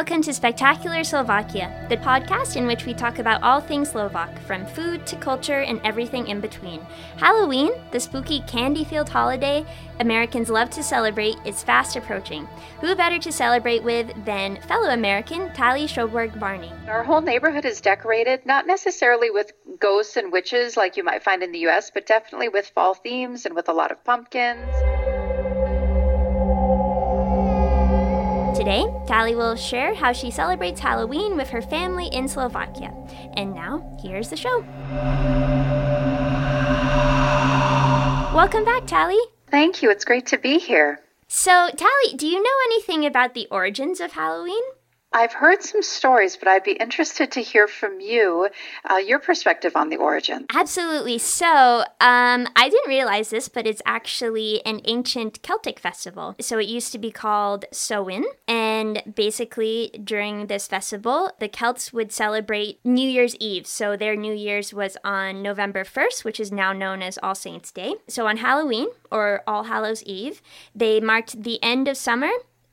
welcome to Spectacular Slovakia, the podcast in which we talk about all things Slovak, from food to culture and everything in between. Halloween, the spooky candy filled holiday Americans love to celebrate, is fast approaching. Who better to celebrate with than fellow American Tally Schoberg Barney? Our whole neighborhood is decorated, not necessarily with ghosts and witches like you might find in the US, but definitely with fall themes and with a lot of pumpkins. Today, Tally will share how she celebrates Halloween with her family in Slovakia. And now, here's the show. Welcome back, Tally. Thank you. It's great to be here. So, Tally, do you know anything about the origins of Halloween? I've heard some stories, but I'd be interested to hear from you, uh, your perspective on the origin. Absolutely. So, um, I didn't realize this, but it's actually an ancient Celtic festival. So, it used to be called Samhain. And basically, during this festival, the Celts would celebrate New Year's Eve. So, their New Year's was on November 1st, which is now known as All Saints' Day. So, on Halloween, or All Hallows Eve, they marked the end of summer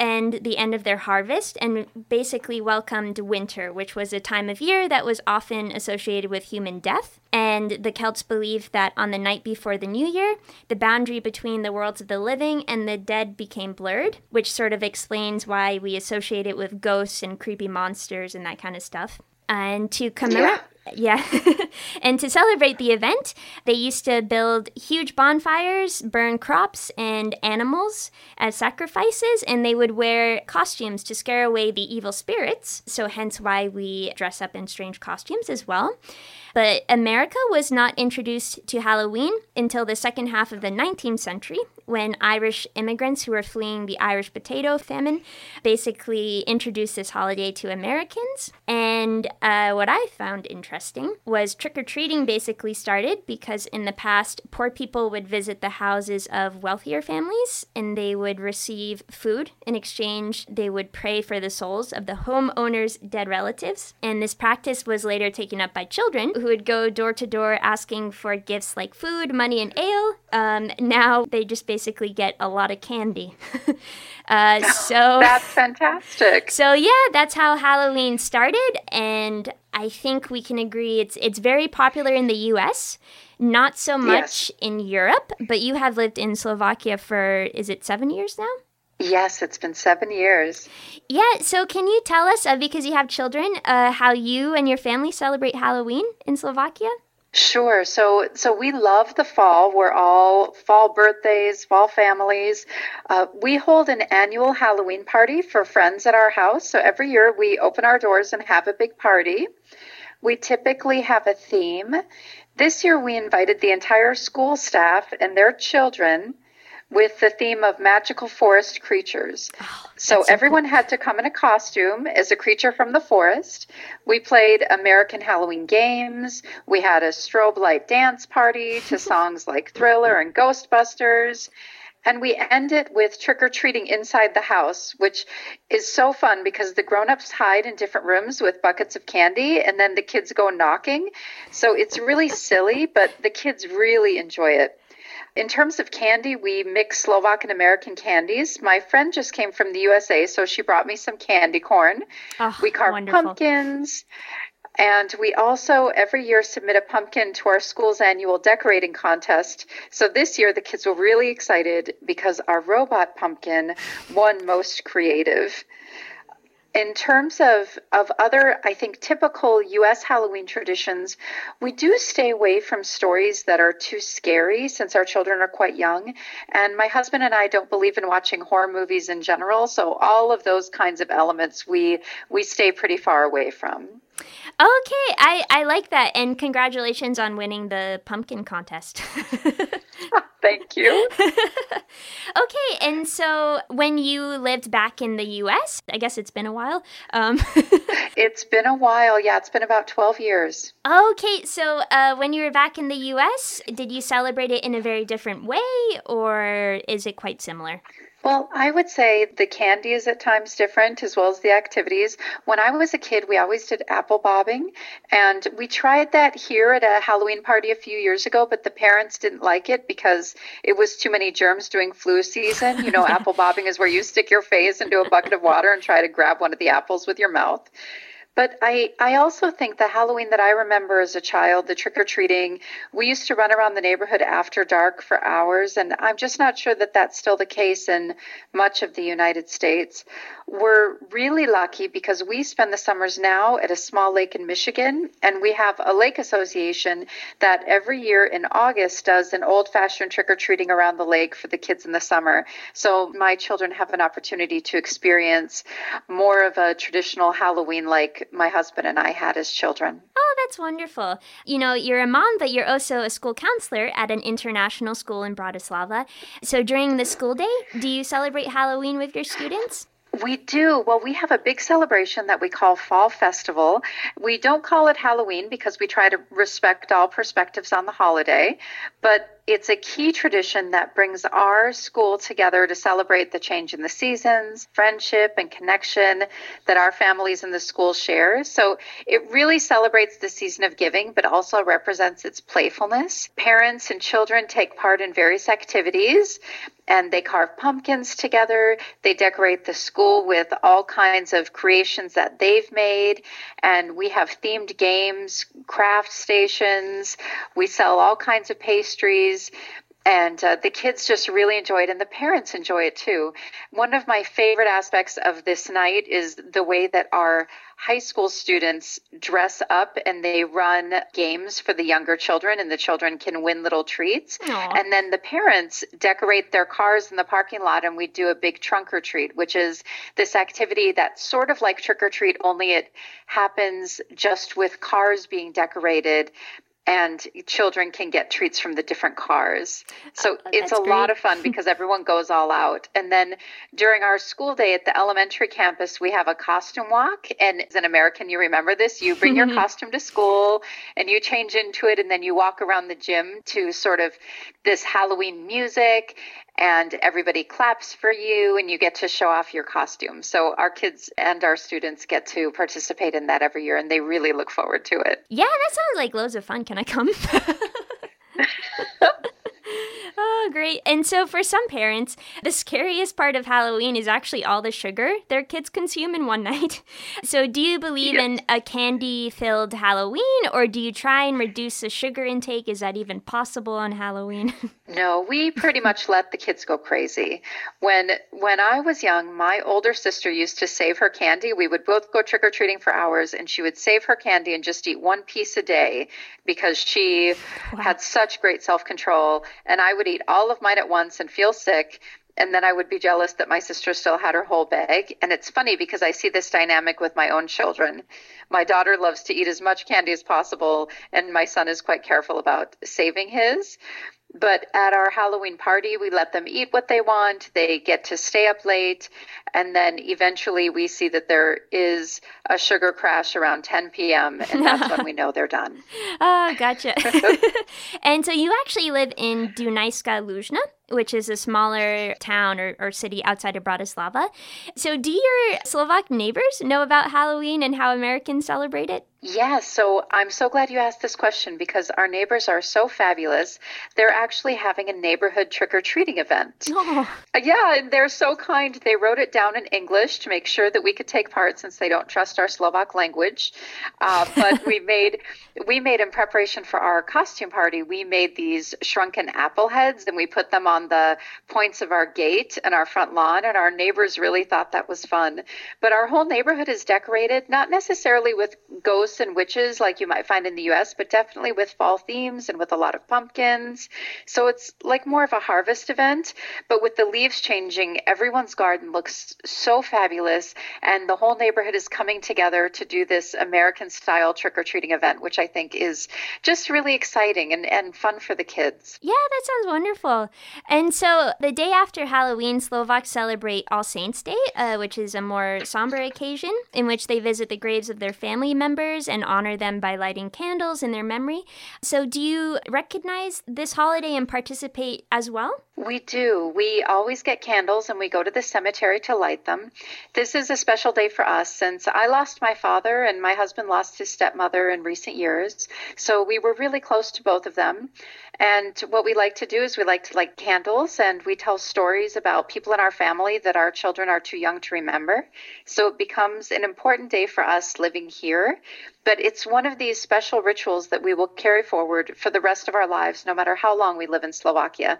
and the end of their harvest and basically welcomed winter, which was a time of year that was often associated with human death. And the Celts believed that on the night before the new year, the boundary between the worlds of the living and the dead became blurred, which sort of explains why we associate it with ghosts and creepy monsters and that kind of stuff. And to commemorate. Yeah. and to celebrate the event, they used to build huge bonfires, burn crops and animals as sacrifices, and they would wear costumes to scare away the evil spirits. So, hence why we dress up in strange costumes as well. But America was not introduced to Halloween until the second half of the 19th century when Irish immigrants who were fleeing the Irish potato famine basically introduced this holiday to Americans. And uh, what I found interesting was trick or treating basically started because in the past, poor people would visit the houses of wealthier families and they would receive food. In exchange, they would pray for the souls of the homeowner's dead relatives. And this practice was later taken up by children who would go door to door asking for gifts like food, money, and ale. Um, now they just basically get a lot of candy. uh, so that's fantastic. So yeah, that's how Halloween started, and I think we can agree it's it's very popular in the U.S. Not so much yes. in Europe, but you have lived in Slovakia for is it seven years now? Yes, it's been seven years. Yeah, so can you tell us, uh, because you have children, uh, how you and your family celebrate Halloween in Slovakia? Sure. So, so we love the fall. We're all fall birthdays, fall families. Uh, we hold an annual Halloween party for friends at our house. So every year we open our doors and have a big party. We typically have a theme. This year we invited the entire school staff and their children with the theme of magical forest creatures. Oh, so everyone cool. had to come in a costume as a creature from the forest. We played American Halloween games. We had a strobe light dance party to songs like Thriller and Ghostbusters. And we end it with trick or treating inside the house, which is so fun because the grown ups hide in different rooms with buckets of candy and then the kids go knocking. So it's really silly, but the kids really enjoy it. In terms of candy, we mix Slovak and American candies. My friend just came from the USA, so she brought me some candy corn. Oh, we carve wonderful. pumpkins. And we also every year submit a pumpkin to our school's annual decorating contest. So this year the kids were really excited because our robot pumpkin won most creative in terms of, of other, I think, typical US Halloween traditions, we do stay away from stories that are too scary since our children are quite young. And my husband and I don't believe in watching horror movies in general. So all of those kinds of elements we we stay pretty far away from. Okay, I, I like that. And congratulations on winning the pumpkin contest. Thank you. okay, and so when you lived back in the US, I guess it's been a while. Um, it's been a while. Yeah, it's been about 12 years. Okay, so uh, when you were back in the US, did you celebrate it in a very different way or is it quite similar? Well, I would say the candy is at times different as well as the activities. When I was a kid, we always did apple bobbing, and we tried that here at a Halloween party a few years ago, but the parents didn't like it because it was too many germs during flu season. You know, apple bobbing is where you stick your face into a bucket of water and try to grab one of the apples with your mouth. But I, I also think the Halloween that I remember as a child, the trick or treating, we used to run around the neighborhood after dark for hours. And I'm just not sure that that's still the case in much of the United States. We're really lucky because we spend the summers now at a small lake in Michigan. And we have a lake association that every year in August does an old fashioned trick or treating around the lake for the kids in the summer. So my children have an opportunity to experience more of a traditional Halloween like my husband and I had as children. Oh, that's wonderful. You know, you're a mom, but you're also a school counselor at an international school in Bratislava. So during the school day, do you celebrate Halloween with your students? We do. Well, we have a big celebration that we call Fall Festival. We don't call it Halloween because we try to respect all perspectives on the holiday, but it's a key tradition that brings our school together to celebrate the change in the seasons, friendship, and connection that our families in the school share. So it really celebrates the season of giving, but also represents its playfulness. Parents and children take part in various activities and they carve pumpkins together. They decorate the school with all kinds of creations that they've made. And we have themed games, craft stations. We sell all kinds of pastries and uh, the kids just really enjoy it and the parents enjoy it too. One of my favorite aspects of this night is the way that our high school students dress up and they run games for the younger children and the children can win little treats. Aww. and then the parents decorate their cars in the parking lot and we do a big trunk or treat which is this activity that's sort of like trick or treat only it happens just with cars being decorated and children can get treats from the different cars. So oh, it's a great. lot of fun because everyone goes all out. And then during our school day at the elementary campus, we have a costume walk. And as an American, you remember this you bring your costume to school and you change into it, and then you walk around the gym to sort of this Halloween music and everybody claps for you and you get to show off your costume. So our kids and our students get to participate in that every year and they really look forward to it. Yeah, that sounds like loads of fun. Can I come? Great. And so, for some parents, the scariest part of Halloween is actually all the sugar their kids consume in one night. So, do you believe yes. in a candy filled Halloween, or do you try and reduce the sugar intake? Is that even possible on Halloween? no, we pretty much let the kids go crazy. When when I was young, my older sister used to save her candy. We would both go trick or treating for hours, and she would save her candy and just eat one piece a day because she wow. had such great self control. And I would eat all of mine at once and feel sick and then I would be jealous that my sister still had her whole bag. And it's funny because I see this dynamic with my own children. My daughter loves to eat as much candy as possible, and my son is quite careful about saving his. But at our Halloween party, we let them eat what they want. They get to stay up late. And then eventually we see that there is a sugar crash around 10 p.m. And that's when we know they're done. Oh, gotcha. and so you actually live in Dunajská Lužná? which is a smaller town or, or city outside of Bratislava. So, do your Slovak neighbors know about Halloween and how Americans celebrate it? Yes, so I'm so glad you asked this question because our neighbors are so fabulous. They're actually having a neighborhood trick or treating event. Oh. Yeah, and they're so kind. They wrote it down in English to make sure that we could take part since they don't trust our Slovak language. Uh, but we made we made in preparation for our costume party. We made these shrunken apple heads and we put them on the points of our gate and our front lawn, and our neighbors really thought that was fun. But our whole neighborhood is decorated not necessarily with ghosts and witches like you might find in the US, but definitely with fall themes and with a lot of pumpkins. So it's like more of a harvest event, but with the leaves changing, everyone's garden looks just so fabulous. And the whole neighborhood is coming together to do this American style trick or treating event, which I think is just really exciting and, and fun for the kids. Yeah, that sounds wonderful. And so the day after Halloween, Slovaks celebrate All Saints' Day, uh, which is a more somber occasion in which they visit the graves of their family members and honor them by lighting candles in their memory. So, do you recognize this holiday and participate as well? We do. We always get candles and we go to the cemetery to light them. This is a special day for us since I lost my father and my husband lost his stepmother in recent years. So we were really close to both of them. And what we like to do is we like to light candles and we tell stories about people in our family that our children are too young to remember. So it becomes an important day for us living here. But it's one of these special rituals that we will carry forward for the rest of our lives, no matter how long we live in Slovakia.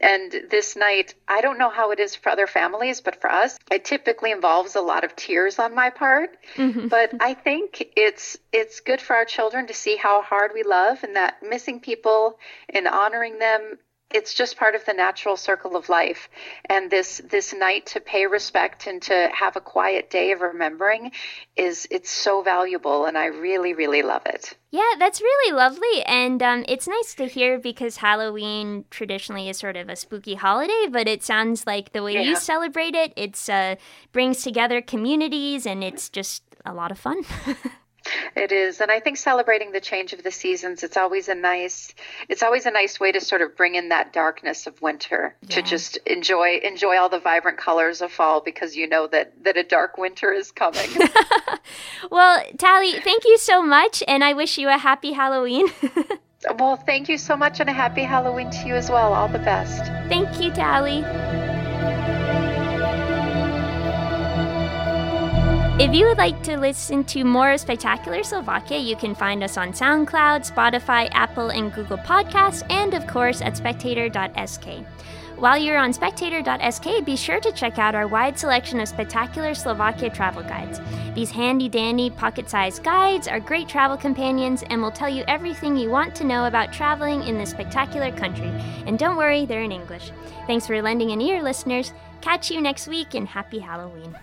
And this night, I don't know how it is for other families, but for us, it typically involves a lot of tears on my part. Mm-hmm. But I think it's it's good for our children to see how hard we love and that missing people and honoring them it's just part of the natural circle of life. And this this night to pay respect and to have a quiet day of remembering is it's so valuable and i really really love it. Yeah that's really lovely. And um, it's nice to hear because halloween traditionally is sort of a spooky holiday but it sounds like the way yeah. you celebrate it it's uh, brings together communities and it's just a lot of fun It is, and I think celebrating the change of the seasons, it's always a nice, it's always a nice way to sort of bring in that darkness of winter yeah. to just enjoy enjoy all the vibrant colors of fall because you know that that a dark winter is coming. well, Tally, thank you so much, and I wish you a happy Halloween. well, thank you so much, and a happy Halloween to you as well. All the best. Thank you, Tally. If you would like to listen to more of Spectacular Slovakia, you can find us on SoundCloud, Spotify, Apple, and Google Podcasts, and of course at spectator.sk. While you're on spectator.sk, be sure to check out our wide selection of spectacular Slovakia travel guides. These handy dandy pocket sized guides are great travel companions and will tell you everything you want to know about traveling in this spectacular country. And don't worry, they're in English. Thanks for lending an ear, listeners. Catch you next week and happy Halloween.